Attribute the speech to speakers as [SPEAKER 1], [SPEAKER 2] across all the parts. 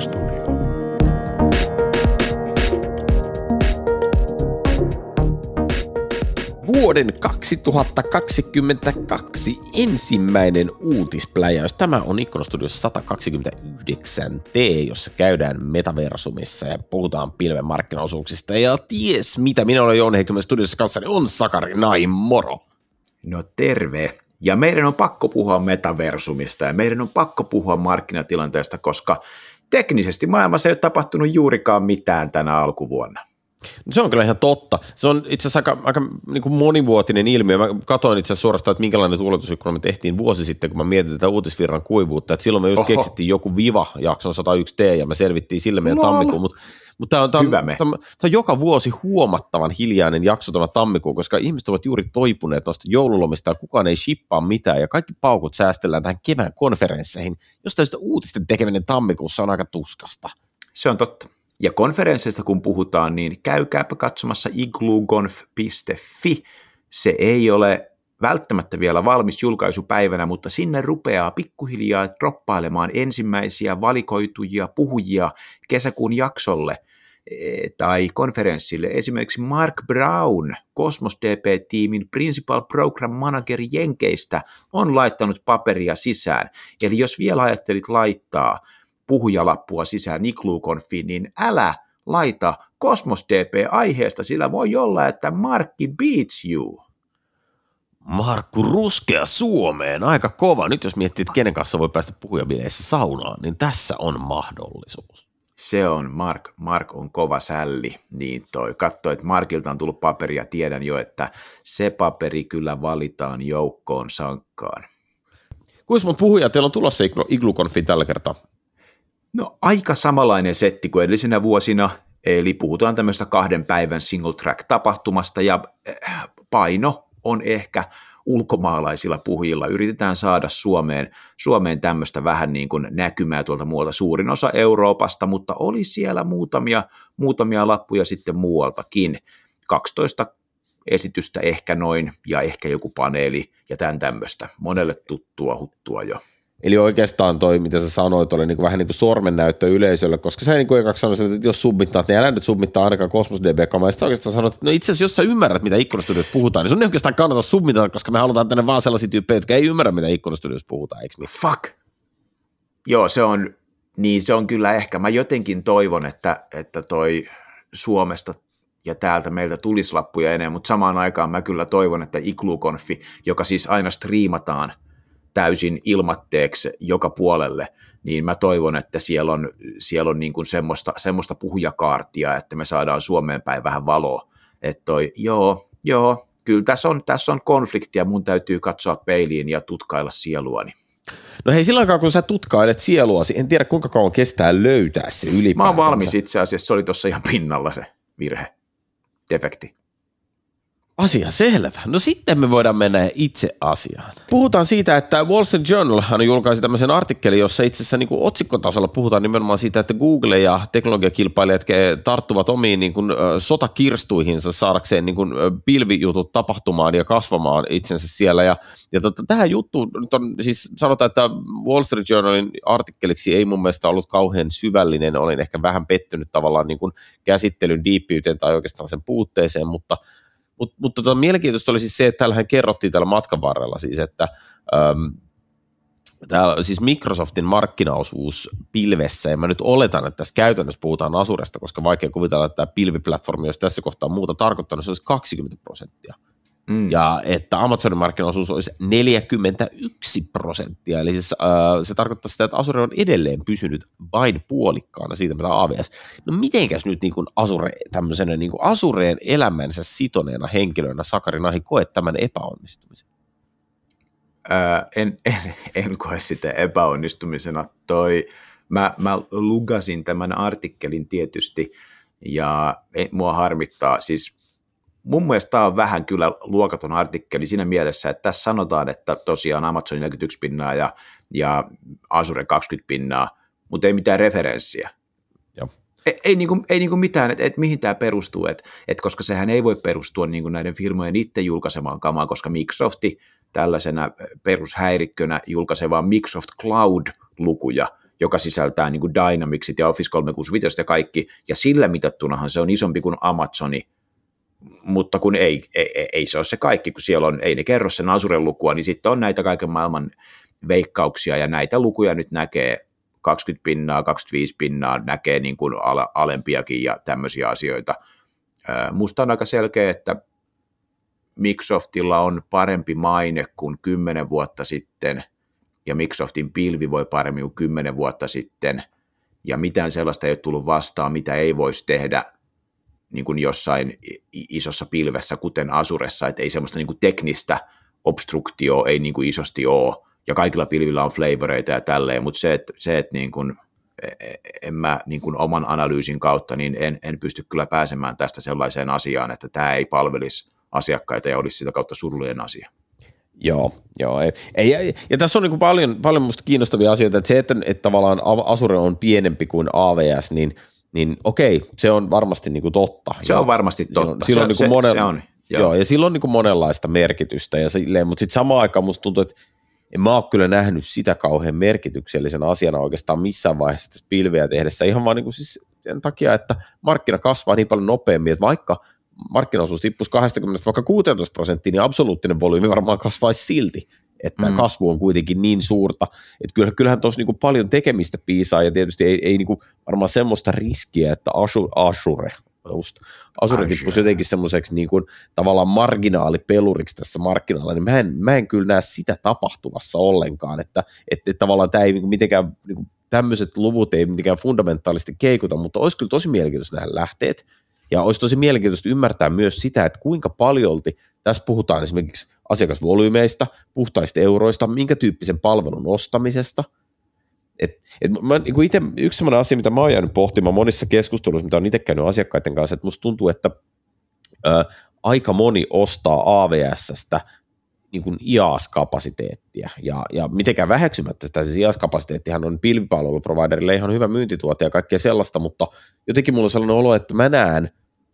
[SPEAKER 1] Studio.
[SPEAKER 2] Vuoden 2022 ensimmäinen uutispläjäys. Tämä on Ikkonostudios 129T, jossa käydään metaversumissa ja puhutaan pilven markkinaosuuksista. Ja ties mitä, minä olen Jouni Heikkilä studiossa kanssani on Sakari Naim, moro.
[SPEAKER 3] No terve. Ja meidän on pakko puhua metaversumista ja meidän on pakko puhua markkinatilanteesta, koska teknisesti maailmassa ei ole tapahtunut juurikaan mitään tänä alkuvuonna.
[SPEAKER 2] No se on kyllä ihan totta. Se on itse asiassa aika, aika niin kuin monivuotinen ilmiö. Mä katsoin itse asiassa suorastaan, että minkälainen tuuletusikkuna me tehtiin vuosi sitten, kun mä mietin tätä uutisvirran kuivuutta. Että silloin me just Oho. keksittiin joku Viva jakson 101T ja me selvittiin sille meidän tammikuun. Mutta mutta tämä on, tämä, on, tämä, tämä on joka vuosi huomattavan hiljainen jakso tämä tammikuu, koska ihmiset ovat juuri toipuneet noista joululomista ja kukaan ei shippaa mitään ja kaikki paukut säästellään tähän kevään konferensseihin, josta uutisten tekeminen tammikuussa on aika tuskasta.
[SPEAKER 3] Se on totta. Ja konferensseista kun puhutaan, niin käykääpä katsomassa iglugonf.fi. Se ei ole välttämättä vielä valmis julkaisupäivänä, mutta sinne rupeaa pikkuhiljaa droppailemaan ensimmäisiä valikoituja puhujia kesäkuun jaksolle eh, tai konferenssille. Esimerkiksi Mark Brown, Cosmos DP-tiimin Principal Program Manager Jenkeistä, on laittanut paperia sisään. Eli jos vielä ajattelit laittaa puhujalappua sisään Niklukonfiin, niin älä laita Cosmos DP-aiheesta, sillä voi olla, että Markki beats you.
[SPEAKER 2] Markku Ruskea Suomeen, aika kova. Nyt jos miettii, että kenen kanssa voi päästä puhujabileissä saunaan, niin tässä on mahdollisuus.
[SPEAKER 3] Se on, Mark, Mark on kova sälli, niin toi, katso, että Markilta on tullut paperia, tiedän jo, että se paperi kyllä valitaan joukkoon sankkaan.
[SPEAKER 2] Kuinka monta puhujaa teillä on tulossa Iglukonfiin tällä kertaa?
[SPEAKER 3] No aika samanlainen setti kuin edellisenä vuosina, eli puhutaan tämmöistä kahden päivän single track tapahtumasta ja eh, paino on ehkä ulkomaalaisilla puhujilla. Yritetään saada Suomeen, Suomeen tämmöistä vähän niin kuin näkymää tuolta muualta. Suurin osa Euroopasta, mutta oli siellä muutamia, muutamia lappuja sitten muualtakin. 12 esitystä ehkä noin ja ehkä joku paneeli ja tämän tämmöistä. Monelle tuttua huttua jo.
[SPEAKER 2] Eli oikeastaan toi, mitä sä sanoit, oli niin vähän niin kuin sormennäyttö yleisölle, koska sä niin kuin ekaksi sanoit, että jos submittaat, niin älä nyt submittaa ainakaan Cosmos DB-kamaa. Ja sitten oikeastaan sanoit, että no itse asiassa jos sä ymmärrät, mitä ikkunastudiossa puhutaan, niin sun ei oikeastaan kannata submitata, koska me halutaan tänne vaan sellaisia tyyppejä, jotka ei ymmärrä, mitä ikkunastudiossa puhutaan, eikö niin?
[SPEAKER 3] Fuck! Joo, se on, niin se on kyllä ehkä. Mä jotenkin toivon, että, että toi Suomesta ja täältä meiltä tulisi lappuja enemmän, mutta samaan aikaan mä kyllä toivon, että Iklukonfi, joka siis aina striimataan – täysin ilmatteeksi joka puolelle, niin mä toivon, että siellä on, siellä on niin kuin semmoista, semmoista puhujakaartia, että me saadaan Suomeen päin vähän valoa. Että toi, joo, joo, kyllä tässä on, tässä on konflikti ja mun täytyy katsoa peiliin ja tutkailla sieluani.
[SPEAKER 2] No hei, sillä aikaa kun sä tutkailet sieluasi, en tiedä kuinka kauan kestää löytää se ylipäätänsä.
[SPEAKER 3] Mä oon valmis itse asiassa, se oli tuossa ihan pinnalla se virhe, defekti.
[SPEAKER 2] Asia selvä. No sitten me voidaan mennä itse asiaan. Puhutaan siitä, että Wall Street Journal julkaisi tämmöisen artikkelin, jossa itse asiassa niin kuin otsikkotasolla puhutaan nimenomaan siitä, että Google ja teknologiakilpailijat tarttuvat omiin niin kuin, sotakirstuihinsa saadakseen niin kuin, pilvijutut tapahtumaan ja kasvamaan itsensä siellä. Ja, ja tota, tähän juttuun nyt on, siis sanotaan, että Wall Street Journalin artikkeliksi ei mun mielestä ollut kauhean syvällinen. Olin ehkä vähän pettynyt tavallaan niin kuin käsittelyn diippiyteen tai oikeastaan sen puutteeseen, mutta – mutta mut tota, mielenkiintoista oli siis se, että täällähän kerrottiin tällä matkan varrella siis, että äm, täällä, siis Microsoftin markkinaosuus pilvessä, ja mä nyt oletan, että tässä käytännössä puhutaan Asuresta, koska vaikea kuvitella, että tämä pilviplatformi, jos tässä kohtaa muuta tarkoittanut, se olisi 20 prosenttia. Mm. Ja että Amazonin markkinaosuus olisi 41 prosenttia, eli siis, äh, se tarkoittaa sitä, että Azure on edelleen pysynyt vain puolikkaana siitä, mitä AVS. No mitenkäs nyt niin kuin Azure, tämmöisenä niin kuin Azureen elämänsä sitoneena henkilönä Sakari Nahi koet tämän epäonnistumisen?
[SPEAKER 3] Äh, en, en, en koe sitä epäonnistumisena. Toi, mä, mä lugasin tämän artikkelin tietysti, ja mua harmittaa, siis mun mielestä tämä on vähän kyllä luokaton artikkeli siinä mielessä, että tässä sanotaan, että tosiaan Amazon 41 pinnaa ja, ja Azure 20 pinnaa, mutta ei mitään referenssiä. Joo. Ei, ei, niinku, ei niinku mitään, että et mihin tämä perustuu, et, et koska sehän ei voi perustua niinku näiden firmojen itse julkaisemaan kamaa, koska Microsofti tällaisena perushäirikkönä julkaisee vaan Microsoft Cloud-lukuja, joka sisältää niin kuin Dynamicsit ja Office 365 ja kaikki, ja sillä mitattunahan se on isompi kuin Amazoni, mutta kun ei, ei, ei se ole se kaikki, kun siellä on, ei ne kerro sen Azuren lukua, niin sitten on näitä kaiken maailman veikkauksia, ja näitä lukuja nyt näkee 20 pinnaa, 25 pinnaa, näkee niin kuin alempiakin ja tämmöisiä asioita. Musta on aika selkeä, että Microsoftilla on parempi maine kuin 10 vuotta sitten, ja Microsoftin pilvi voi paremmin kuin 10 vuotta sitten, ja mitään sellaista ei ole tullut vastaan, mitä ei voisi tehdä niin kuin jossain isossa pilvessä, kuten Asuressa, että ei semmoista niin kuin teknistä obstruktioa ei niin kuin isosti ole, ja kaikilla pilvillä on flavoreita ja tälleen, mutta se, että, se, että niin kuin, e, e, en mä niin kuin oman analyysin kautta, niin en, en pysty kyllä pääsemään tästä sellaiseen asiaan, että tämä ei palvelisi asiakkaita ja olisi sitä kautta surullinen asia.
[SPEAKER 2] Joo, joo. Ei, ei, ja, tässä on niin paljon, paljon musta kiinnostavia asioita, että se, että, että tavallaan Azure on pienempi kuin AVS, niin, niin okei, se on varmasti niin kuin totta.
[SPEAKER 3] Se on varmasti totta. Silloin,
[SPEAKER 2] se, niin kuin se, se on. Joo. joo, ja sillä on niin kuin monenlaista merkitystä, ja silleen, mutta sitten samaan aikaan musta tuntuu, että en mä ole kyllä nähnyt sitä kauhean merkityksellisen asiana oikeastaan missään vaiheessa tässä pilveä tehdessä, ihan vaan niin kuin siis sen takia, että markkina kasvaa niin paljon nopeammin, että vaikka markkinaosuus tippuisi 20 vaikka 16 prosenttia, niin absoluuttinen volyymi varmaan kasvaisi silti, että mm. kasvu on kuitenkin niin suurta, että kyllähän tuossa niinku paljon tekemistä piisaa ja tietysti ei, ei niinku varmaan semmoista riskiä, että Azure just Azure tippuisi jotenkin semmoiseksi niin kuin, tavallaan marginaalipeluriksi tässä markkinalla, niin mä en, mä en kyllä näe sitä tapahtuvassa ollenkaan, että, että, että tavallaan tämä ei niin kuin mitenkään, niin kuin, tämmöiset luvut ei mitenkään fundamentaalisesti keikuta, mutta olisi kyllä tosi mielenkiintoista nähdä lähteet, ja olisi tosi mielenkiintoista ymmärtää myös sitä, että kuinka paljolti tässä puhutaan esimerkiksi asiakasvolyymeista, puhtaista euroista, minkä tyyppisen palvelun ostamisesta – et, et mä, niin itse, yksi sellainen asia, mitä mä oon jäänyt pohtimaan monissa keskusteluissa, mitä on itse käynyt asiakkaiden kanssa, että musta tuntuu, että ä, aika moni ostaa AVSstä niin kuin IaaS-kapasiteettia, ja, ja mitenkään väheksymättä sitä, siis IaaS-kapasiteettihan on pilvipalveluproviderille ihan hyvä myyntituote ja kaikkea sellaista, mutta jotenkin mulla on sellainen olo, että mä näen,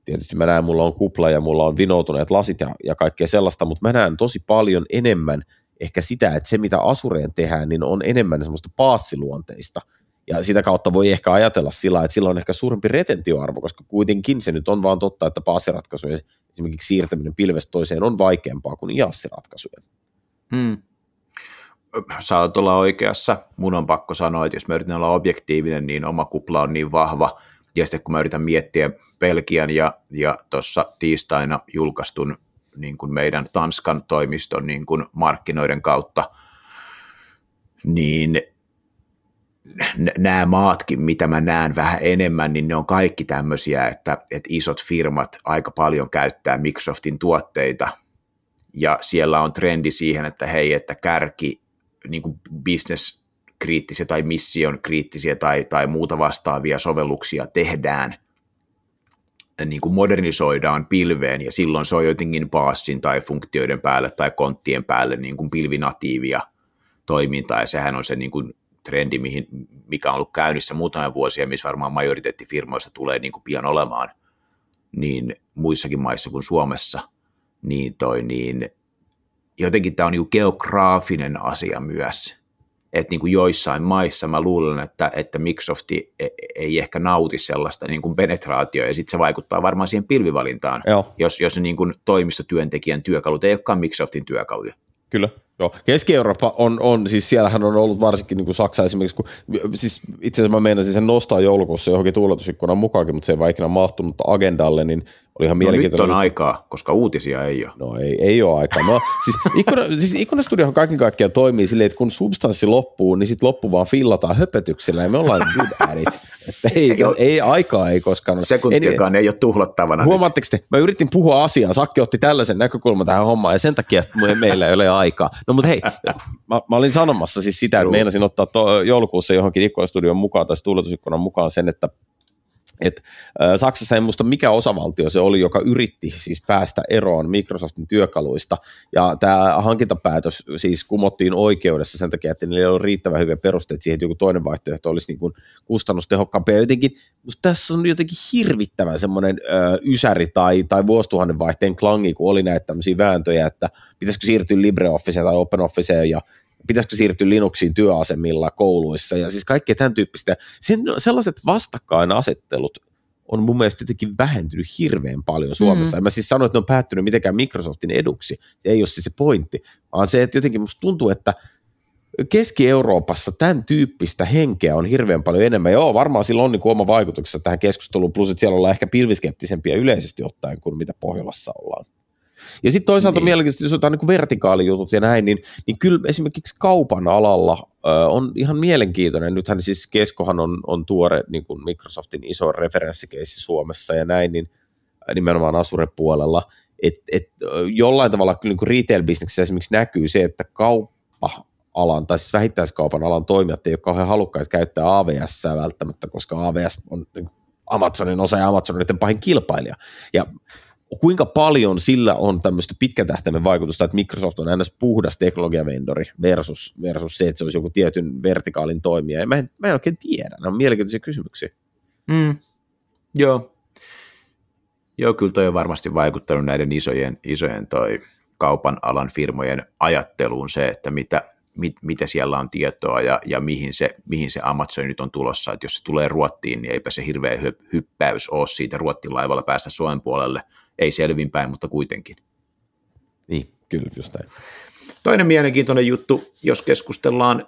[SPEAKER 2] tietysti mä näen, mulla on kupla ja mulla on vinoutuneet lasit ja, ja kaikkea sellaista, mutta mä näen tosi paljon enemmän ehkä sitä, että se mitä Asureen tehdään, niin on enemmän semmoista paassiluonteista, ja sitä kautta voi ehkä ajatella sillä, että sillä on ehkä suurempi retentioarvo, koska kuitenkin se nyt on vaan totta, että paassiratkaisujen esimerkiksi siirtäminen pilvestä toiseen on vaikeampaa kuin IaaS-ratkaisujen. Hmm.
[SPEAKER 3] Saat olla oikeassa. Mun on pakko sanoa, että jos mä yritän olla objektiivinen, niin oma kupla on niin vahva. Ja sitten kun mä yritän miettiä Belgian ja, ja tuossa tiistaina julkaistun niin kuin meidän Tanskan toimiston niin kuin markkinoiden kautta, niin nämä maatkin, mitä mä näen vähän enemmän, niin ne on kaikki tämmöisiä, että, että isot firmat aika paljon käyttää Microsoftin tuotteita, ja siellä on trendi siihen, että hei, että kärki, niin kuin business kriittisiä tai mission kriittisiä tai, tai muuta vastaavia sovelluksia tehdään – niin kuin modernisoidaan pilveen ja silloin se on jotenkin paassin tai funktioiden päälle tai konttien päälle niin kuin pilvinatiivia toimintaa. Ja sehän on se niin kuin trendi, mihin, mikä on ollut käynnissä muutamia vuosia, missä varmaan majoriteetti firmoista tulee niin kuin pian olemaan, niin muissakin maissa kuin Suomessa, niin, toi, niin jotenkin tämä on niin geograafinen asia myös, että niin kuin joissain maissa mä luulen, että, että Microsoft ei ehkä nauti sellaista niin kuin penetraatioa, ja sitten se vaikuttaa varmaan siihen pilvivalintaan, Joo. jos, jos niin kuin toimistotyöntekijän työkalut ei olekaan Microsoftin työkaluja.
[SPEAKER 2] Kyllä. Joo, Keski-Eurooppa on, on, siis siellähän on ollut varsinkin niin kuin Saksa esimerkiksi, kun, siis itse asiassa mä meinasin sen nostaa joulukuussa johonkin tuuletusikkunan mukaankin, mutta se ei vaan ikinä mahtunut agendalle, niin oli ihan no mielenkiintoinen.
[SPEAKER 3] nyt on aikaa, koska uutisia ei ole.
[SPEAKER 2] No ei, ei ole aikaa. No, siis, ikkuna, siis ikkunastudiohan kaiken kaikkiaan toimii silleen, että kun substanssi loppuu, niin sitten loppu vaan fillataan höpötyksellä ja me ollaan good at it. Että ei, ei, ei, aikaa ei koskaan.
[SPEAKER 3] Sekuntiakaan ei, ei ole tuhlattavana
[SPEAKER 2] Huomaatteko te, mä yritin puhua asiaa, Sakki otti tällaisen näkökulman tähän hommaan ja sen takia meillä ei ole aikaa. No mutta hei, mä, mä olin sanomassa siis sitä, että meinasin ottaa to, joulukuussa johonkin ikkunastudion mukaan tai tuuletusikkunan mukaan sen, että et, äh, Saksassa en muista mikä osavaltio se oli, joka yritti siis päästä eroon Microsoftin työkaluista, ja tämä hankintapäätös siis kumottiin oikeudessa sen takia, että niillä ei ole riittävän hyviä perusteita siihen, että joku toinen vaihtoehto olisi niin kuin kustannustehokkaampi, ja jotenkin tässä on jotenkin hirvittävän semmoinen ö, ysäri tai, tai vuosituhannen vaihteen klangi, kun oli näitä tämmöisiä vääntöjä, että pitäisikö siirtyä LibreOfficeen tai OpenOfficeen, ja pitäisikö siirtyä Linuxiin työasemilla kouluissa ja siis kaikkea tämän tyyppistä. Sen, sellaiset vastakkainasettelut on mun mielestä jotenkin vähentynyt hirveän paljon Suomessa. Mm. En mä siis sano, että ne on päättynyt mitenkään Microsoftin eduksi. Se ei ole siis se pointti, vaan se, että jotenkin musta tuntuu, että Keski-Euroopassa tämän tyyppistä henkeä on hirveän paljon enemmän. Joo, varmaan sillä on niin kuin oma vaikutuksensa tähän keskusteluun, plus että siellä ollaan ehkä pilviskeptisempiä yleisesti ottaen kuin mitä Pohjolassa ollaan. Ja sitten toisaalta niin. mielenkiintoista, jos otetaan niin vertikaalijutut ja näin, niin, niin kyllä esimerkiksi kaupan alalla ö, on ihan mielenkiintoinen. Nythän siis Keskohan on, on tuore niin kuin Microsoftin iso referenssikeissi Suomessa ja näin, niin nimenomaan Asure-puolella, että et, jollain tavalla kyllä niin retail-bisneksessä esimerkiksi näkyy se, että kauppa alan, tai siis vähittäiskaupan alan toimijat ei ole kauhean halukkaita käyttää AVS välttämättä, koska AVS on Amazonin osa ja Amazon on pahin kilpailija. Ja kuinka paljon sillä on tämmöistä pitkän tähtäimen vaikutusta, että Microsoft on aina puhdas teknologiavendori versus, versus se, että se olisi joku tietyn vertikaalin toimija. Ja mä en, mä en oikein tiedä, nämä on mielenkiintoisia kysymyksiä.
[SPEAKER 3] Mm. Joo. Joo, kyllä toi on varmasti vaikuttanut näiden isojen, isojen toi kaupan alan firmojen ajatteluun se, että mitä, mit, mitä siellä on tietoa ja, ja mihin, se, mihin se Amazon nyt on tulossa. Että jos se tulee Ruottiin, niin eipä se hirveä hyppäys ole siitä Ruottin laivalla päästä Suomen puolelle – ei selvinpäin, mutta kuitenkin.
[SPEAKER 2] Niin, kyllä, just näin.
[SPEAKER 3] Toinen mielenkiintoinen juttu, jos keskustellaan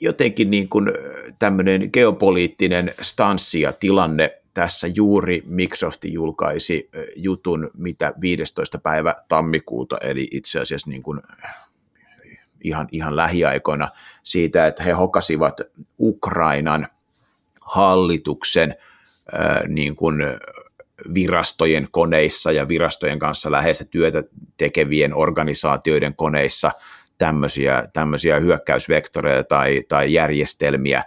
[SPEAKER 3] jotenkin niin kuin tämmöinen geopoliittinen stanssi ja tilanne tässä juuri Microsoft julkaisi jutun, mitä 15. päivä tammikuuta, eli itse asiassa niin kuin ihan, ihan lähiaikoina siitä, että he hokasivat Ukrainan hallituksen niin kuin virastojen koneissa ja virastojen kanssa läheistä työtä tekevien organisaatioiden koneissa tämmöisiä, tämmöisiä hyökkäysvektoreita tai, tai järjestelmiä,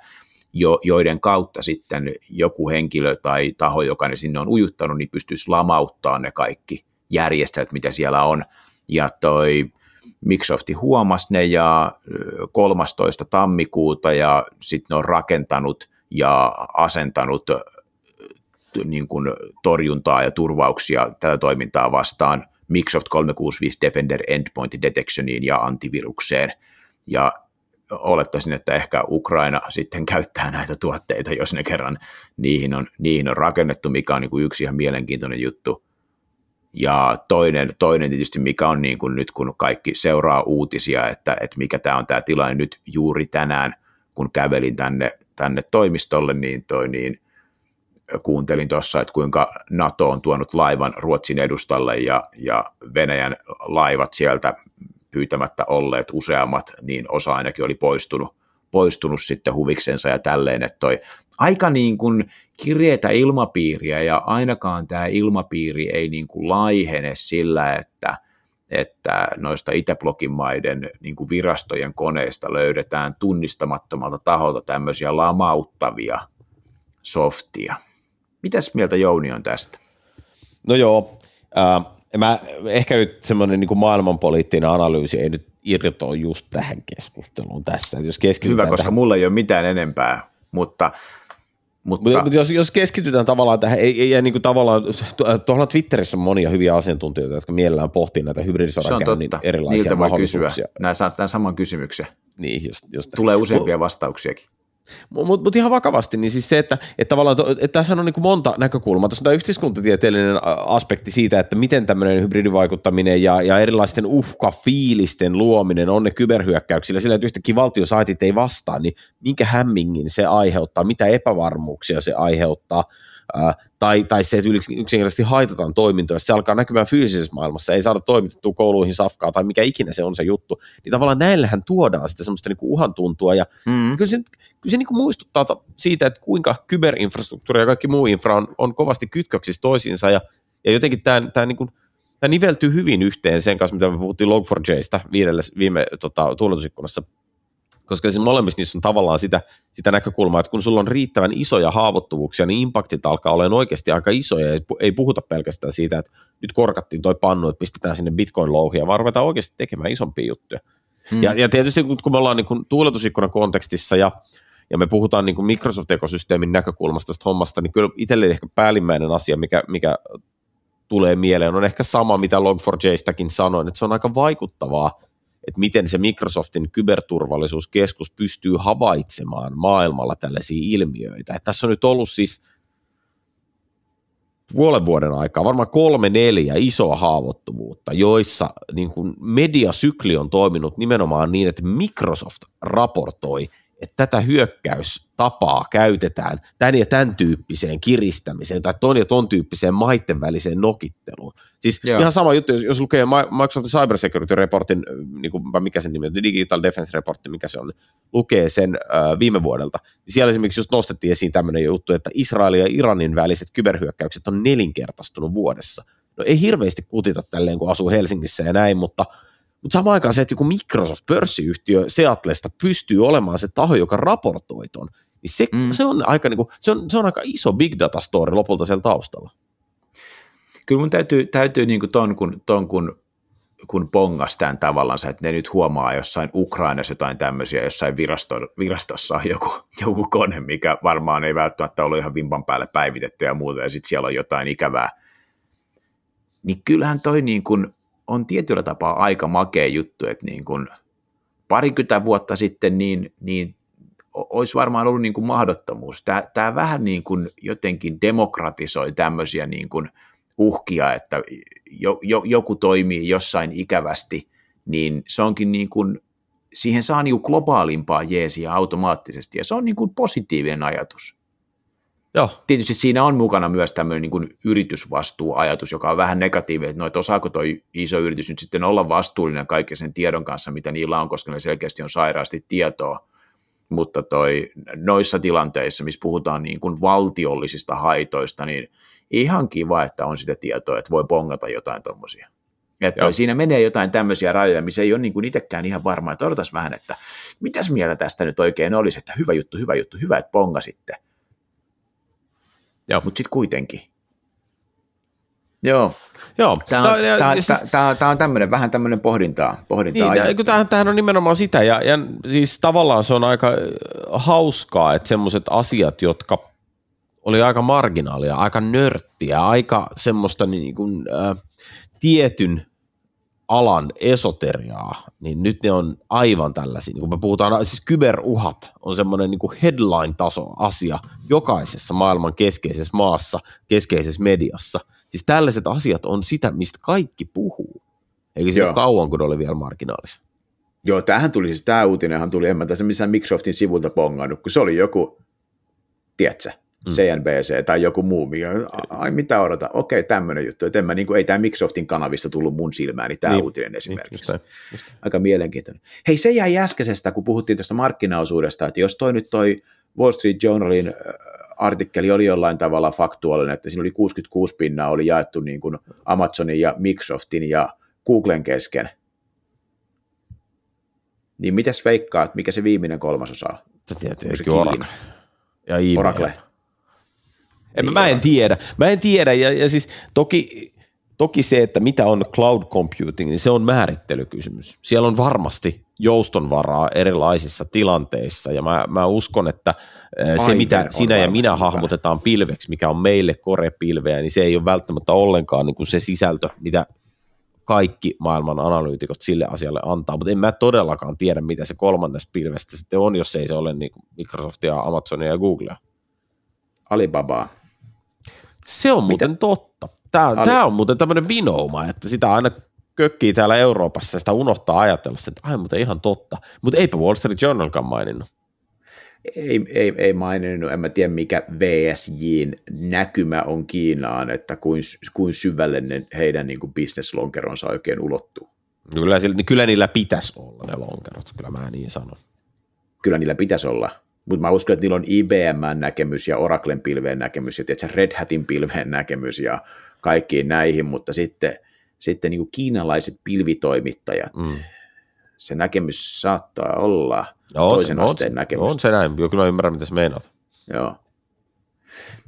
[SPEAKER 3] jo, joiden kautta sitten joku henkilö tai taho, joka ne sinne on ujuttanut, niin pystyisi lamauttamaan ne kaikki järjestelmät, mitä siellä on. Ja toi Microsofti huomasi ne ja 13. tammikuuta ja sitten ne on rakentanut ja asentanut niin kuin torjuntaa ja turvauksia tätä toimintaa vastaan Microsoft 365 Defender Endpoint Detectioniin ja antivirukseen. Ja olettaisin, että ehkä Ukraina sitten käyttää näitä tuotteita, jos ne kerran niihin on, niihin on rakennettu, mikä on niin kuin yksi ihan mielenkiintoinen juttu. Ja toinen, toinen tietysti, mikä on niin kuin nyt, kun kaikki seuraa uutisia, että, että mikä tämä on tämä tilanne nyt juuri tänään, kun kävelin tänne, tänne toimistolle, niin, toi, niin kuuntelin tuossa, että kuinka NATO on tuonut laivan Ruotsin edustalle ja, ja Venäjän laivat sieltä pyytämättä olleet useammat, niin osa ainakin oli poistunut, poistunut sitten huviksensa ja tälleen, että toi aika niin kuin kirjeitä ilmapiiriä ja ainakaan tämä ilmapiiri ei niin kuin laihene sillä, että, että noista Itäblokin maiden niin kuin virastojen koneista löydetään tunnistamattomalta taholta tämmöisiä lamauttavia softia. Mitäs mieltä Jouni on tästä?
[SPEAKER 2] No joo, äh, mä, ehkä nyt semmoinen niin maailmanpoliittinen analyysi ei nyt irtoo just tähän keskusteluun tässä. Jos
[SPEAKER 3] Hyvä, koska tähän... mulla ei ole mitään enempää, mutta
[SPEAKER 2] mutta, mutta jos, jos keskitytään tavallaan tähän, ei, ei, ei niin kuin tavallaan, tuolla Twitterissä on monia hyviä asiantuntijoita, jotka mielellään pohtii näitä hybridisodankäynnin erilaisia Niiltä voi kysyä
[SPEAKER 3] Nämä saa tämän saman kysymyksen.
[SPEAKER 2] Niin, just, just
[SPEAKER 3] Tulee useampia vastauksiakin.
[SPEAKER 2] Mutta mut ihan vakavasti, niin siis se, että, että tavallaan, että tässä on niin monta näkökulmaa. Tässä on tämä yhteiskuntatieteellinen aspekti siitä, että miten tämmöinen hybridivaikuttaminen ja, ja erilaisten uhkafiilisten luominen on ne kyberhyökkäyksillä, sillä että yhtäkkiä valtiosaitit ei vastaa, niin minkä hämmingin se aiheuttaa, mitä epävarmuuksia se aiheuttaa, tai, tai se, että yksinkertaisesti haitataan toimintoja, se alkaa näkymään fyysisessä maailmassa, ei saada toimitettua kouluihin safkaa tai mikä ikinä se on se juttu, niin tavallaan näillähän tuodaan sitä semmoista niin uhan tuntua, ja mm. kyllä se, kyllä se niin kuin muistuttaa siitä, että kuinka kyberinfrastruktuuri ja kaikki muu infra on, on kovasti kytköksissä toisiinsa, ja, ja jotenkin tämä, niin kuin, tämä niveltyy hyvin yhteen sen kanssa, mitä me puhuttiin Log4jstä viime tota, tuuletusikkunassa koska siis molemmissa niissä on tavallaan sitä, sitä näkökulmaa, että kun sulla on riittävän isoja haavoittuvuuksia, niin impaktit alkaa olla oikeasti aika isoja, ei puhuta pelkästään siitä, että nyt korkattiin toi pannu, että pistetään sinne bitcoin-louhia, vaan ruvetaan oikeasti tekemään isompia juttuja. Hmm. Ja, ja tietysti kun me ollaan niin kuin tuuletusikkunan kontekstissa ja, ja me puhutaan niin kuin Microsoft-ekosysteemin näkökulmasta tästä hommasta, niin kyllä itselle ehkä päällimmäinen asia, mikä, mikä tulee mieleen, on ehkä sama, mitä Log4j-stäkin sanoin, että se on aika vaikuttavaa, että miten se Microsoftin kyberturvallisuuskeskus pystyy havaitsemaan maailmalla tällaisia ilmiöitä. Että tässä on nyt ollut siis puolen vuoden aikaa, varmaan kolme neljä isoa haavoittuvuutta, joissa niin kuin mediasykli on toiminut nimenomaan niin, että Microsoft raportoi, että tätä hyökkäystapaa käytetään tämän ja tämän tyyppiseen kiristämiseen tai ton ja ton tyyppiseen maitten väliseen nokitteluun. Siis Joo. ihan sama juttu, jos, jos lukee Microsoftin Cybersecurity Reportin, niin kuin, mikä sen nimi on, Digital Defense Report, mikä se on, lukee sen äh, viime vuodelta, niin siellä esimerkiksi just nostettiin esiin tämmöinen juttu, että Israelin ja Iranin väliset kyberhyökkäykset on nelinkertaistunut vuodessa. No ei hirveästi kutita tälleen, kun asuu Helsingissä ja näin, mutta – mutta samaan aikaan se, että joku Microsoft, pörssiyhtiö Seatlesta pystyy olemaan se taho, joka raportoi ton, niin se, mm. se, on aika, niin kuin, se, on, se on aika iso big data story lopulta siellä taustalla.
[SPEAKER 3] Kyllä mun täytyy, täytyy niin kuin ton, kun, ton kun, kun pongas tämän tavallaan, että ne nyt huomaa jossain Ukrainassa jotain tämmöisiä, jossain virasto, virastossa on joku, joku kone, mikä varmaan ei välttämättä ole ihan vimpan päälle päivitetty ja muuta, ja sitten siellä on jotain ikävää. Niin kyllähän toi niin kuin, on tietyllä tapaa aika makea juttu, että niin kuin parikymmentä vuotta sitten niin, niin olisi varmaan ollut niin kuin mahdottomuus. Tämä, tämä vähän niin kuin jotenkin demokratisoi tämmöisiä niin kuin uhkia, että jo, jo, joku toimii jossain ikävästi, niin se onkin niin kuin, siihen saa niin kuin globaalimpaa jeesiä automaattisesti, ja se on niin kuin positiivinen ajatus. Joo. Tietysti siinä on mukana myös tämmöinen niin kuin yritysvastuuajatus, joka on vähän negatiivinen, että, no, että osaako toi iso yritys nyt sitten olla vastuullinen kaiken sen tiedon kanssa, mitä niillä on, koska ne selkeästi on sairaasti tietoa, mutta toi, noissa tilanteissa, missä puhutaan niin kuin valtiollisista haitoista, niin ihan kiva, että on sitä tietoa, että voi pongata jotain tuommoisia. Että siinä menee jotain tämmöisiä rajoja, missä ei ole niin kuin itsekään ihan varma, että odotas vähän, että mitäs mieltä tästä nyt oikein olisi, että hyvä juttu, hyvä juttu, hyvä, että pongasitte. Joo. Mutta sitten kuitenkin. Joo. Joo. Tämä on, tämä, tämä, siis, tämä, tämä on tämmöinen, vähän tämmöinen pohdintaa. pohdintaa
[SPEAKER 2] niin, tämähän, tämähän on nimenomaan sitä, ja, ja siis tavallaan se on aika hauskaa, että semmoiset asiat, jotka oli aika marginaalia, aika nörttiä, aika semmoista niin kuin, äh, tietyn alan esoteriaa, niin nyt ne on aivan tällaisia, niin kun me puhutaan, siis kyberuhat on semmoinen niin headline-taso asia jokaisessa maailman keskeisessä maassa, keskeisessä mediassa. Siis tällaiset asiat on sitä, mistä kaikki puhuu. Eikä se ole kauan, kun ne oli vielä marginaalissa.
[SPEAKER 3] Joo, tähän tuli siis, tämä uutinenhan tuli, en mä tässä missään Microsoftin sivulta pongannut, kun se oli joku, tiedätkö, mm. CNBC tai joku muu, mikä, ai mitä odota, okei tämmöinen juttu, että en mä, niin kuin, ei tämä Microsoftin kanavista tullut mun silmään, niin tämä niin. uutinen esimerkiksi. Niin, just just. Aika mielenkiintoinen. Hei, se jäi äskeisestä, kun puhuttiin tuosta markkinaosuudesta, että jos toi nyt toi Wall Street Journalin artikkeli oli jollain tavalla faktuaalinen, että siinä oli 66 pinnaa oli jaettu niin kuin Amazonin ja Microsoftin ja Googlen kesken, niin mitäs veikkaat, mikä se viimeinen kolmasosa on?
[SPEAKER 2] Tietenkin Oracle. Ja Oracle. En, niin mä en tiedä. Mä en tiedä, ja, ja siis toki, toki se, että mitä on cloud computing, niin se on määrittelykysymys. Siellä on varmasti joustonvaraa erilaisissa tilanteissa, ja mä, mä uskon, että se, Aivan mitä sinä ja minä hahmotetaan pilveksi, mikä on meille korepilveä, niin se ei ole välttämättä ollenkaan niin kuin se sisältö, mitä kaikki maailman analyytikot sille asialle antaa, mutta en mä todellakaan tiedä, mitä se kolmannes pilvestä sitten on, jos ei se ole niin Microsoftia, Amazonia ja Googlea.
[SPEAKER 3] Alibabaa.
[SPEAKER 2] Se on muuten Mitä? totta. Tämä, tämä on muuten tämmöinen vinouma, että sitä aina kökkii täällä Euroopassa ja sitä unohtaa ajatella, että ai muuten ihan totta. Mutta eipä Wall Street Journalkaan maininnut.
[SPEAKER 3] Ei, ei, ei maininnut, en mä tiedä mikä VSJin näkymä on Kiinaan, että kuin, kuin syvälle ne heidän niin kuin bisneslonkeronsa oikein ulottuu.
[SPEAKER 2] Kyllä, kyllä niillä pitäisi olla ne lonkerot, kyllä mä niin sanon.
[SPEAKER 3] Kyllä niillä pitäisi olla. Mutta mä uskon, että niillä on IBM-näkemys ja Oraclen pilveen näkemys ja tietysti Red Hatin pilveen näkemys ja kaikkiin näihin, mutta sitten, sitten niin kuin kiinalaiset pilvitoimittajat, mm. se näkemys saattaa olla no, toisen
[SPEAKER 2] se,
[SPEAKER 3] asteen
[SPEAKER 2] on,
[SPEAKER 3] näkemys.
[SPEAKER 2] On se näin, jo kyllä mä ymmärrän, mitä sä meinaat.
[SPEAKER 3] Joo.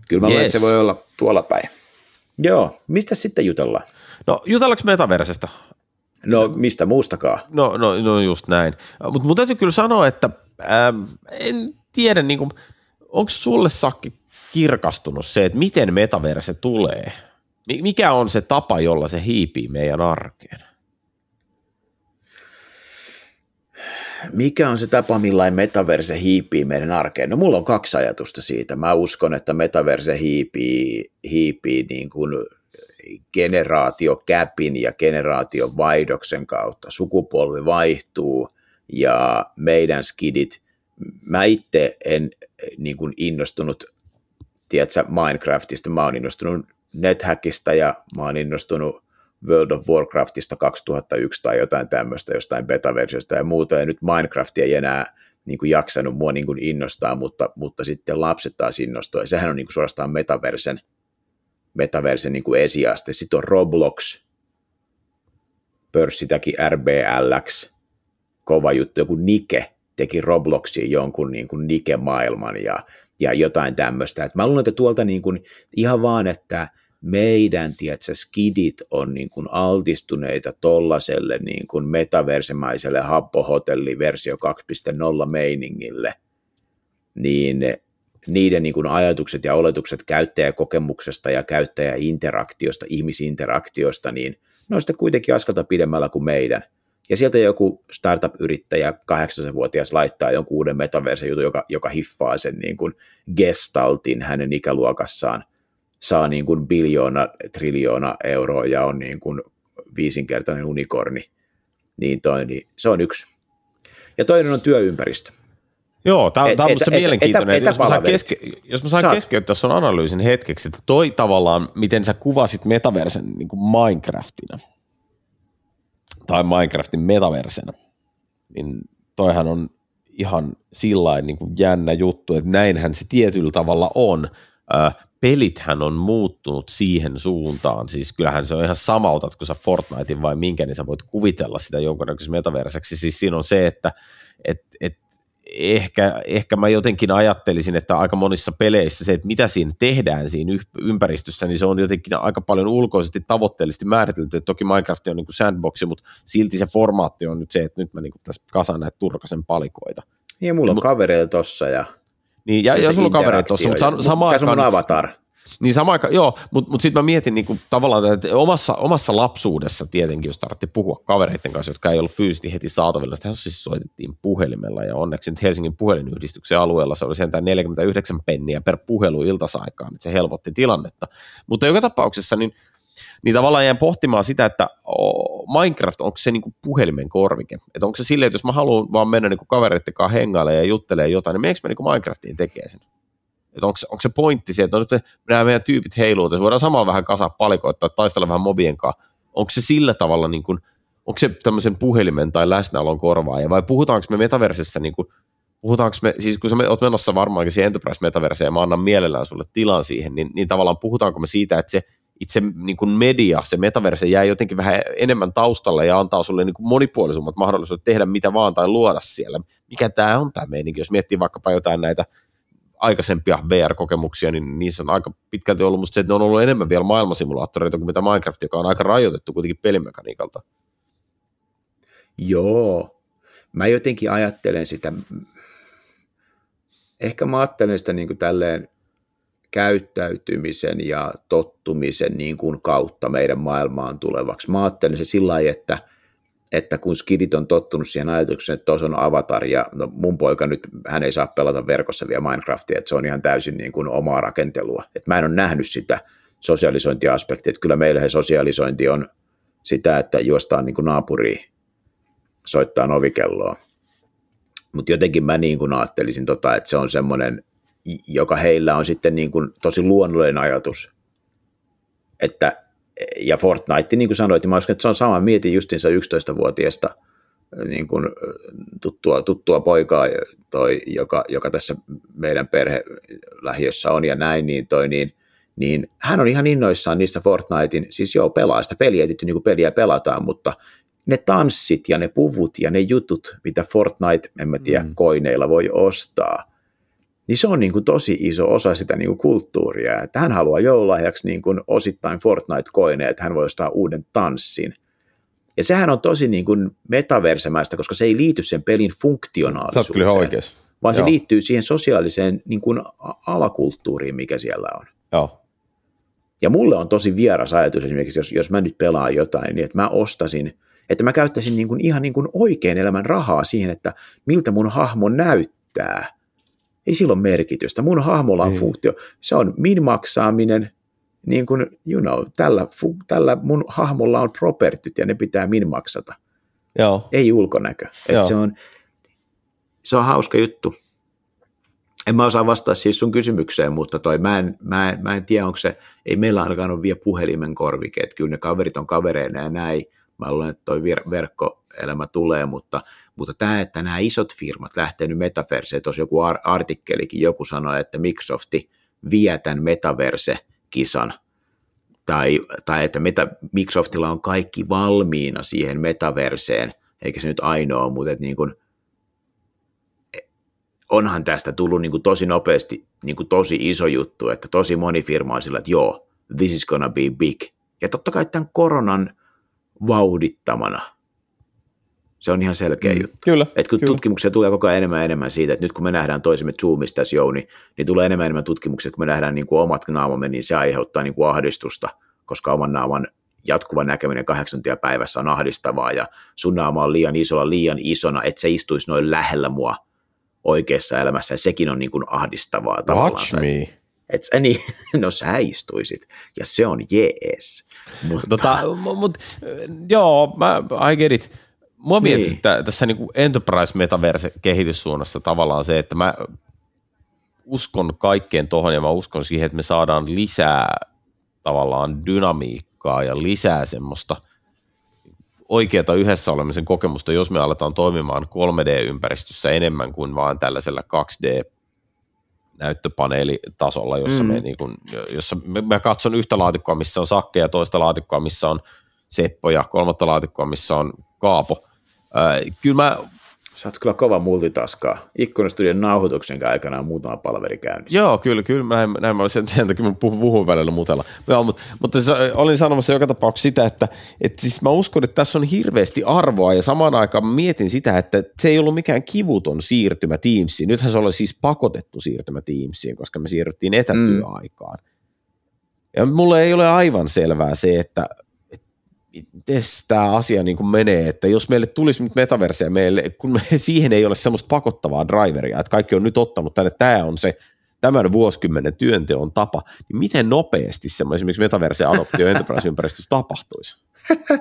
[SPEAKER 3] Kyllä mä yes. luulen, että se voi olla tuolla päin. Joo, mistä sitten jutellaan?
[SPEAKER 2] No jutellaanko metaversesta?
[SPEAKER 3] No mistä muustakaan?
[SPEAKER 2] No, no, no just näin. Mutta mun täytyy kyllä sanoa, että ähm, en tiedä, niin kuin, onko sulle Sakki kirkastunut se, että miten metaverse tulee? Mikä on se tapa, jolla se hiipii meidän arkeen?
[SPEAKER 3] mikä on se tapa, millain metaverse hiipii meidän arkeen? No mulla on kaksi ajatusta siitä. Mä uskon, että metaverse hiipii, hiipii niin kuin generaatiokäpin ja generaatiovaihdoksen kautta. Sukupolvi vaihtuu ja meidän skidit, mä itse en niin kuin innostunut, tiedätkö, Minecraftista, mä oon innostunut NetHackista ja mä oon innostunut World of Warcraftista 2001 tai jotain tämmöistä, jostain beta-versiosta ja muuta, ja nyt Minecraft ei enää niin kuin jaksanut mua niin kuin innostaa, mutta, mutta sitten lapset taas innostuu, ja sehän on niin kuin suorastaan metaversen, metaversen niin kuin esiaste. Sitten on Roblox, pörssitäkin RBLX, kova juttu, joku Nike teki Robloxiin jonkun niin kuin Nike-maailman ja, ja jotain tämmöistä. Et mä luulen, että tuolta niin kuin, ihan vaan, että meidän, tiedätkö, skidit on niin kuin altistuneita tollaselle niin kuin metaversemaiselle happohotelli versio 2.0 meiningille, niin niiden niin kuin ajatukset ja oletukset käyttäjäkokemuksesta ja käyttäjäinteraktiosta, ihmisinteraktiosta, niin ne on kuitenkin askelta pidemmällä kuin meidän. Ja sieltä joku startup-yrittäjä, 8-vuotias, laittaa jonkun uuden metaverse-jutun, joka, joka hiffaa sen niin kuin gestaltin hänen ikäluokassaan – saa niin kuin biljoona, triljoona euroa ja on niin kuin viisinkertainen unikorni, niin, toi, niin se on yksi. Ja toinen on työympäristö.
[SPEAKER 2] Joo, tämä on minusta mielenkiintoinen. Et, et, et, jos, mä saan keske, jos mä saan Saat. keskeyttää sun analyysin hetkeksi, että toi tavallaan, miten sä kuvasit metaversen niin kuin Minecraftina, tai Minecraftin metaversena, niin toihan on ihan sillain niin jännä juttu, että näinhän se tietyllä tavalla on. Pelithän on muuttunut siihen suuntaan, siis kyllähän se on ihan sama, otatko sä Fortnitein vai minkä, niin sä voit kuvitella sitä jonkunnäköisen metaverseksi, siis siinä on se, että et, et ehkä, ehkä mä jotenkin ajattelisin, että aika monissa peleissä se, että mitä siinä tehdään siinä ympäristössä, niin se on jotenkin aika paljon ulkoisesti tavoitteellisesti määritelty, että toki Minecraft on niin kuin sandboxi, mutta silti se formaatti on nyt se, että nyt mä niin kuin tässä kasan näitä turkasen palikoita.
[SPEAKER 3] Ja mulla on kavereita tossa ja
[SPEAKER 2] niin, ja, ja sulla on kavereita tuossa, mutta samaan
[SPEAKER 3] aikaan... Tässä on avatar.
[SPEAKER 2] Niin sama aika, joo, mutta mut sitten mä mietin niinku tavallaan, että omassa, omassa lapsuudessa tietenkin, jos tarvittiin puhua kavereiden kanssa, jotka ei ollut fyysisesti heti saatavilla, sitä siis soitettiin puhelimella ja onneksi nyt Helsingin puhelinyhdistyksen alueella se oli sentään 49 penniä per puhelu iltasaikaan, että se helpotti tilannetta. Mutta joka tapauksessa niin, niin tavallaan jään pohtimaan sitä, että Minecraft, onko se niinku puhelimen korvike? Että onko se silleen, että jos mä haluan vaan mennä niinku kavereiden kanssa hengaille ja juttelee jotain, niin meneekö mä niinku Minecraftiin tekee sen? Että onko, onko se pointti se, että no nyt me, nämä meidän tyypit heiluu, että voidaan samalla vähän kasaa palikoita tai taistella vähän mobien kanssa. Onko se sillä tavalla, niin kuin, onko se tämmöisen puhelimen tai läsnäolon korvaaja, vai puhutaanko me metaversessä, niin kuin, puhutaanko me, siis kun sä oot menossa varmaankin siihen enterprise metaverseen ja mä annan mielellään sulle tilan siihen, niin, niin tavallaan puhutaanko me siitä, että se itse niin kuin media, se metaverse jää jotenkin vähän enemmän taustalle ja antaa sulle niin kuin monipuolisummat mahdollisuudet tehdä mitä vaan tai luoda siellä. Mikä tämä on tämä meininki, jos miettii vaikkapa jotain näitä aikaisempia VR-kokemuksia, niin niissä on aika pitkälti ollut musta se, että ne on ollut enemmän vielä maailmasimulaattoreita kuin mitä Minecraft, joka on aika rajoitettu kuitenkin pelimekaniikalta.
[SPEAKER 3] Joo, mä jotenkin ajattelen sitä, ehkä mä ajattelen sitä niin kuin tälleen käyttäytymisen ja tottumisen niin kuin kautta meidän maailmaan tulevaksi. Mä ajattelen se sillä lailla, että – että kun skidit on tottunut siihen ajatukseen, että tuossa on avatar, ja no mun poika nyt, hän ei saa pelata verkossa vielä Minecraftia, että se on ihan täysin niin kuin omaa rakentelua. Että mä en ole nähnyt sitä sosialisointiaspektia, että kyllä meillä se sosialisointi on sitä, että juostaan niin kuin naapuriin, soittaa ovikelloa. Mutta jotenkin mä niin kuin ajattelisin, tota, että se on semmoinen, joka heillä on sitten niin kuin tosi luonnollinen ajatus, että ja Fortnite, niin kuin sanoit, niin mä uskon, että se on sama. Mietin justiinsa 11-vuotiaasta niin kuin tuttua, tuttua poikaa, toi, joka, joka tässä meidän perhe lähiössä on ja näin, niin, toi, niin, niin hän on ihan innoissaan niistä Fortnitein, siis joo, pelaa sitä peliä, tietysti niin kuin peliä pelataan, mutta ne tanssit ja ne puvut ja ne jutut, mitä Fortnite, en mä tiedä, mm. koineilla voi ostaa, niin se on niin kuin tosi iso osa sitä niin kuin kulttuuria. Että hän haluaa joululahjaksi niin kuin osittain Fortnite-koineet, että hän voi ostaa uuden tanssin. Ja sehän on tosi niin kuin metaversemäistä, koska se ei liity sen pelin funktionaalisuuteen.
[SPEAKER 2] kyllä oikeassa.
[SPEAKER 3] Vaan Joo. se liittyy siihen sosiaaliseen niin kuin alakulttuuriin, mikä siellä on.
[SPEAKER 2] Joo.
[SPEAKER 3] Ja mulle on tosi vieras ajatus esimerkiksi, jos, jos mä nyt pelaan jotain, niin että mä ostasin, että mä käyttäisin niin kuin ihan niin kuin oikean elämän rahaa siihen, että miltä mun hahmo näyttää. Ei silloin merkitystä. Mun hahmolla on
[SPEAKER 2] Niin.
[SPEAKER 3] funktio. Se on min-maksaaminen, niin kuin, you know, tällä, tällä mun hahmolla on propertyt ja ne pitää min-maksata.
[SPEAKER 2] Joo.
[SPEAKER 3] Ei ulkonäkö. Et
[SPEAKER 2] Joo.
[SPEAKER 3] se, on, se on hauska juttu. En mä osaa vastata siis sun kysymykseen, mutta toi, mä, en, mä, en, mä en tiedä, onko se, ei meillä ainakaan ole vielä puhelimen korvike, että kyllä ne kaverit on kavereina ja näin, mä luulen, että toi ver- verkkoelämä tulee, mutta, mutta tämä, että nämä isot firmat lähtee nyt metaverseen, tuossa joku ar- artikkelikin, joku sanoi, että Microsofti vie tämän metaverse-kisan, tai, tai että meta, Microsoftilla on kaikki valmiina siihen metaverseen, eikä se nyt ainoa, mutta että niin kuin, onhan tästä tullut niin kuin tosi nopeasti niin kuin tosi iso juttu, että tosi moni firma on sillä, että joo, this is gonna be big. Ja totta kai tämän koronan vauhdittamana. Se on ihan selkeä mm. juttu.
[SPEAKER 2] Kyllä.
[SPEAKER 3] Et kun
[SPEAKER 2] kyllä.
[SPEAKER 3] tutkimuksia tulee koko ajan enemmän ja enemmän siitä, että nyt kun me nähdään toisemme Zoomista tässä Jouni, niin tulee enemmän ja enemmän tutkimuksia, kun me nähdään niin kuin omat naamamme, niin se aiheuttaa niin kuin ahdistusta, koska oman naaman jatkuva näkeminen kahdeksan tuntia päivässä on ahdistavaa ja sun naama on liian isolla, liian isona, että se istuisi noin lähellä mua oikeassa elämässä ja sekin on niin kuin ahdistavaa tavallaan.
[SPEAKER 2] Watch me.
[SPEAKER 3] Et sä niin, no sä istuisit ja se on jees. Mutta,
[SPEAKER 2] Tota, mut, joo, mä, I get it. Mua
[SPEAKER 3] Niin.
[SPEAKER 2] niin. mietittää tässä niinku enterprise metaverse kehityssuunnassa tavallaan se, että mä uskon kaikkeen tohon ja mä uskon siihen, että me saadaan lisää tavallaan dynamiikkaa ja lisää semmoista oikeata yhdessä olemisen kokemusta, jos me aletaan toimimaan 3D-ympäristössä enemmän kuin vaan tällaisella 2D näyttöpaneelitasolla, jossa,
[SPEAKER 3] Mm.
[SPEAKER 2] me, niin kuin, jossa me, mä katson yhtä laatikkoa, missä on Sakke ja toista laatikkoa, missä on Seppo ja kolmatta laatikkoa, missä on Kaapo. Ää, kyllä mä,
[SPEAKER 3] sä oot kyllä kova multitaskaa. Ikkunastudion nauhoituksen aikana on muutama palveri käynnissä.
[SPEAKER 2] joo, kyllä, kyllä, mä näin, näin mä sen, sen takia mä puhun, puhun välillä mutella. Joo, mutta, mutta se, olin sanomassa joka tapauksessa sitä, että, että siis mä uskon, että tässä on hirveästi arvoa ja samaan aikaan mietin sitä, että se ei ollut mikään kivuton siirtymä Teamsiin. Nythän se oli siis pakotettu siirtymä Teamsiin, koska me siirryttiin etätyöaikaan. Ja mulle ei ole aivan selvää se, että miten tämä asia niin kuin menee, että jos meille tulisi nyt metaverse meille, kun me, siihen ei ole semmoista pakottavaa driveria, että kaikki on nyt ottanut tänne, tämä on se tämän vuosikymmenen työnteon tapa, niin miten nopeasti semmoinen esimerkiksi metaverse-adoptio enterprise-ympäristössä tapahtuisi?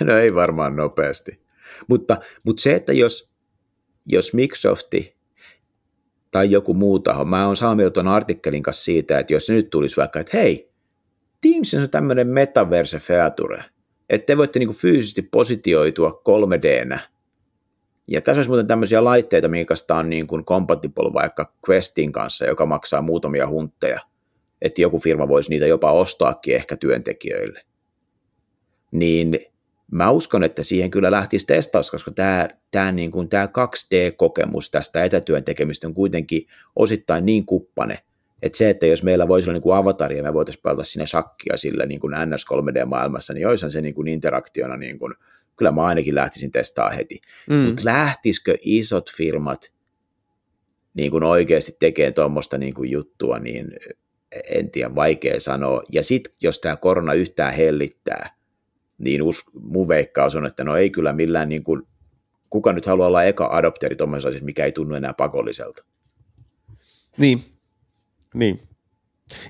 [SPEAKER 3] No ei varmaan nopeasti. Mutta, mutta se, että jos, jos Microsofti tai joku muu taho, mä oon saanut tuon artikkelin kanssa siitä, että jos nyt tulisi vaikka, että hei, Teams on tämmöinen metaverse feature, että te voitte niinku fyysisesti positioitua 3Dnä. Ja tässä olisi muuten tämmöisiä laitteita, minkä tää on niin kuin compatible vaikka Questin kanssa, joka maksaa muutamia huntteja. Että joku firma voisi niitä jopa ostaakin ehkä työntekijöille. Niin mä uskon, että siihen kyllä lähtisi testaus, koska tämä, tämä, niin kuin, tämä 2D-kokemus tästä etätyön tekemistä on kuitenkin osittain niin kuppane, että se, että jos meillä voisi olla niin kuin avatari ja me voitaisiin pelata sinne shakkia sillä niin kuin NS 3D-maailmassa, niin olisihan se niin kuin interaktiona, niin kuin, kyllä mä ainakin lähtisin testaa heti. Mm. Mutta lähtisikö isot firmat niin kuin oikeasti tekemään tuommoista niin kuin juttua, niin en tiedä, vaikea sanoa. Ja sitten jos tämä korona yhtään hellittää, niin us, mun veikkaus on, että no ei kyllä millään, niin kuin, kuka nyt haluaa olla eka adopteri tuommoisessa asiassa, mikä ei tunnu enää pakolliselta.
[SPEAKER 2] Niin, niin.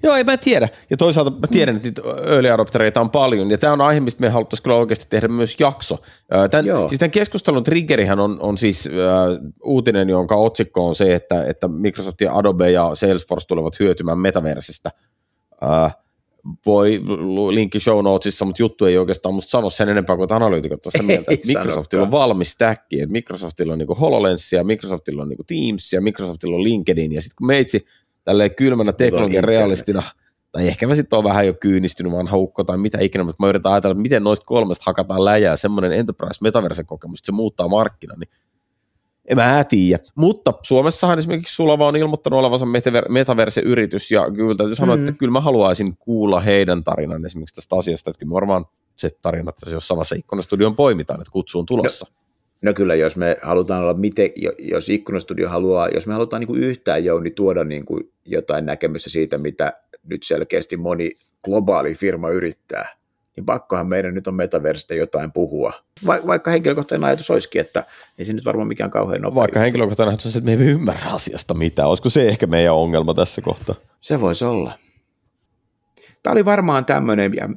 [SPEAKER 2] Joo, ei mä tiedä. Ja toisaalta mä tiedän, että niitä early adoptereita on paljon, ja tämä on aihe, mistä me haluttaisiin kyllä oikeasti tehdä myös jakso. Tämän,
[SPEAKER 3] Joo.
[SPEAKER 2] siis tämän keskustelun triggerihän on, on siis äh, uutinen, jonka otsikko on se, että, että Microsoft ja Adobe ja Salesforce tulevat hyötymään metaversista. Äh, voi linkki show notesissa, mutta juttu ei oikeastaan musta sano sen enempää kuin että analyytikot tuossa mieltä, että Microsoftilla on valmis stack, että Microsoftilla on niinku HoloLens ja Microsoftilla on niinku Teams ja Microsoftilla on LinkedIn ja sitten kun meitsi tälleen kylmänä teknologian realistina, tai ehkä mä sitten oon vähän jo kyynistynyt vanha ukko tai mitä ikinä, mutta mä yritän ajatella, että miten noista kolmesta hakataan läjää semmoinen enterprise metaverse kokemus, että se muuttaa markkinan, niin en mä tiedä. Mutta Suomessahan esimerkiksi Sulava on ilmoittanut olevansa metaver- metaverse-yritys, ja kyllä täytyy sanoa,
[SPEAKER 3] Mm.
[SPEAKER 2] että kyllä mä haluaisin kuulla heidän tarinan esimerkiksi tästä asiasta, että kyllä varmaan se tarina tässä jossain vaiheessa ikkunastudion poimitaan, että kutsu on tulossa.
[SPEAKER 3] No kyllä, jos me halutaan olla, miten, jo- jos Ikkunastudio haluaa, jos me halutaan niin kuin yhtään Jouni tuoda niin kuin jotain näkemystä siitä, mitä nyt selkeästi moni globaali firma yrittää, niin pakkohan meidän nyt on metaversista jotain puhua. Va- vaikka henkilökohtainen ajatus olisikin, että ei se nyt varmaan mikään kauhean nopea.
[SPEAKER 2] Vaikka henkilökohtainen ajatus on että me ei ymmärrä asiasta mitään. Olisiko se ehkä meidän ongelma tässä kohtaa?
[SPEAKER 3] Se voisi olla. Tämä oli varmaan tämmöinen, ja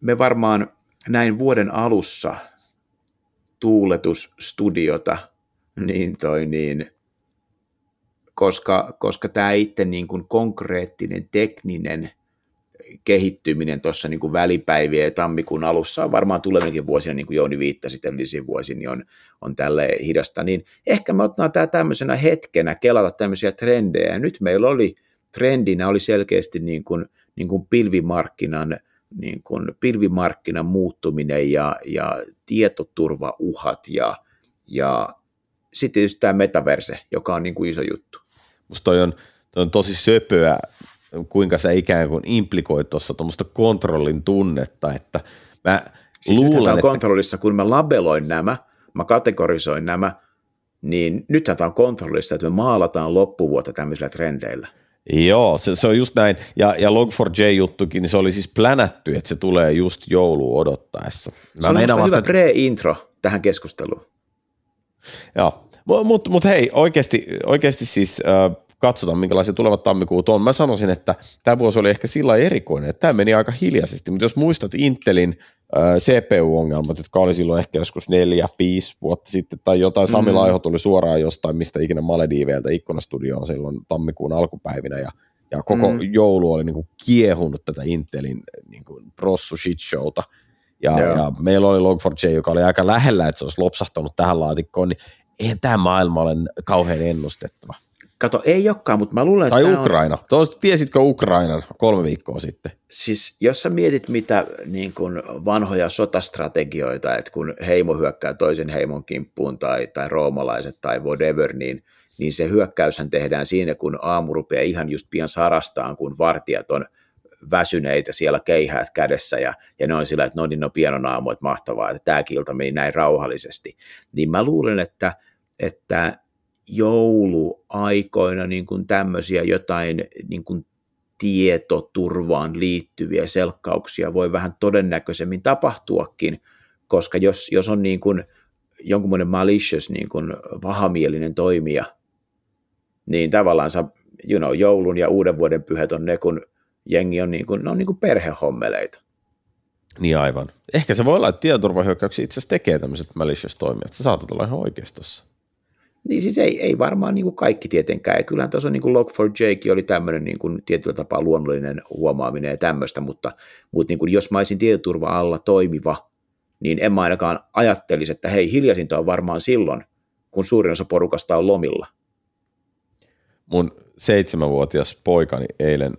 [SPEAKER 3] me varmaan näin vuoden alussa tuuletusstudiota, niin toi niin, koska, koska tämä itse niin kuin konkreettinen tekninen kehittyminen tuossa niin kuin välipäivien ja tammikuun alussa on varmaan tulevinkin vuosina, niin kuin Jouni viittasi edellisiin vuosiin, niin on, on tälle hidasta, niin ehkä me otetaan tämä tämmöisenä hetkenä kelata tämmöisiä trendejä. Nyt meillä oli trendinä oli selkeästi niin kuin, niin kuin pilvimarkkinan, niin kuin pilvimarkkinan muuttuminen ja, ja tietoturvauhat ja, ja sitten tietysti tämä metaverse, joka on niin kuin iso juttu.
[SPEAKER 2] Musta toi on, toi on tosi söpöä, kuinka sä ikään kuin implikoit tuossa tuommoista kontrollin tunnetta, että mä
[SPEAKER 3] siis
[SPEAKER 2] luulen,
[SPEAKER 3] on
[SPEAKER 2] että...
[SPEAKER 3] kontrollissa, kun mä labeloin nämä, mä kategorisoin nämä, niin nythän tämä on kontrollissa, että me maalataan loppuvuotta tämmöisillä trendeillä.
[SPEAKER 2] Joo, se, se on just näin. Ja, ja Log4j-juttukin, niin se oli siis plänätty, että se tulee just joulu odottaessa.
[SPEAKER 3] Mä se on vasta... hyvä pre-intro tähän keskusteluun.
[SPEAKER 2] Joo, mutta mut, mut hei, oikeasti, oikeasti siis äh, katsotaan, minkälaisia tulevat tammikuut on. Mä sanoisin, että tämä vuosi oli ehkä sillä erikoinen, että tämä meni aika hiljaisesti, mutta jos muistat Intelin CPU-ongelmat, jotka oli silloin ehkä joskus neljä, viisi vuotta sitten, tai jotain, mm. Sami Laiho tuli suoraan jostain, mistä ikinä Malediiveiltä ikkunastudioon silloin tammikuun alkupäivinä, ja, ja koko mm. joulu oli niin kuin kiehunut tätä Intelin niin kuin prossu shit showta, ja, ja meillä oli Log4j, joka oli aika lähellä, että se olisi lopsahtanut tähän laatikkoon, niin eihän tämä maailma ole kauhean ennustettava.
[SPEAKER 3] Kato, ei olekaan, mutta mä luulen,
[SPEAKER 2] tai että Ukraina. On... Tiesitkö Ukrainan kolme viikkoa sitten?
[SPEAKER 3] Siis jos sä mietit mitä niin kun vanhoja sotastrategioita, että kun heimo hyökkää toisen heimon kimppuun tai, tai roomalaiset tai whatever, niin, niin se hyökkäyshän tehdään siinä, kun aamu rupeaa ihan just pian sarastaan, kun vartijat on väsyneitä siellä keihäät kädessä ja, ja ne on sillä, että no niin, no pienon aamu, että mahtavaa, että tämä kilta meni näin rauhallisesti. Niin mä luulen, että, että jouluaikoina niin kuin tämmöisiä jotain niin kuin tietoturvaan liittyviä selkkauksia voi vähän todennäköisemmin tapahtuakin, koska jos, jos on niin kuin jonkunmoinen malicious, niin kuin vahamielinen toimija, niin tavallaan you know, joulun ja uuden vuoden pyhät on ne, kun jengi on, niin kuin, ne on niin kuin perhehommeleita.
[SPEAKER 2] Niin aivan. Ehkä se voi olla, että tietoturvahyökkäyksiä itse asiassa tekee tämmöiset malicious toimijat. Sä saatat olla ihan oikeistossa.
[SPEAKER 3] Niin siis ei, ei varmaan niin kuin kaikki tietenkään. Ja kyllähän tuossa niin Log4j oli tämmöinen niin kuin tietyllä tapaa luonnollinen huomaaminen ja tämmöistä, mutta, mutta niin kuin jos mä olisin tietoturva-alla toimiva, niin en mä ainakaan ajattelisi, että hei, hiljaisinta on varmaan silloin, kun suurin osa porukasta on lomilla.
[SPEAKER 2] Mun seitsemänvuotias poikani eilen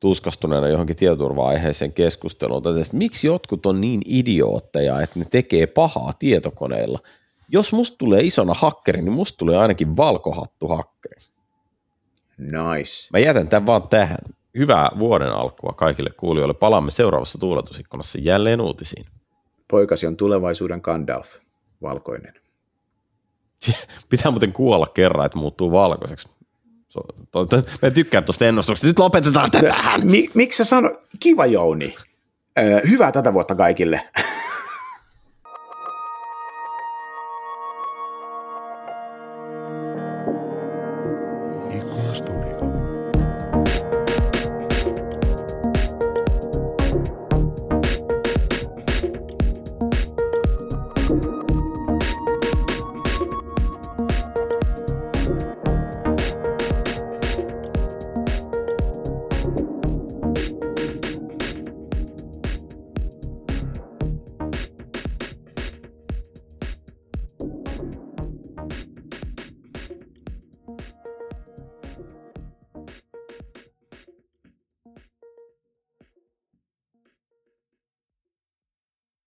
[SPEAKER 2] tuskastuneena johonkin tietoturva-aiheeseen keskusteluun, että miksi jotkut on niin idiootteja, että ne tekee pahaa tietokoneilla – jos musta tulee isona hakkeri, niin musta tulee ainakin valkohattu hakkeri.
[SPEAKER 3] Nice.
[SPEAKER 2] Mä jätän tämän vaan tähän. Hyvää vuoden alkua kaikille kuulijoille. Palaamme seuraavassa tuuletusikkunassa jälleen uutisiin.
[SPEAKER 3] Poikasi on tulevaisuuden Gandalf, valkoinen.
[SPEAKER 2] Pitää muuten kuolla kerran, että muuttuu valkoiseksi. Mä tykkään tuosta ennustuksesta. Nyt lopetetaan tähän.
[SPEAKER 3] Miksi sä sano? Kiva Jouni. hyvää tätä vuotta kaikille.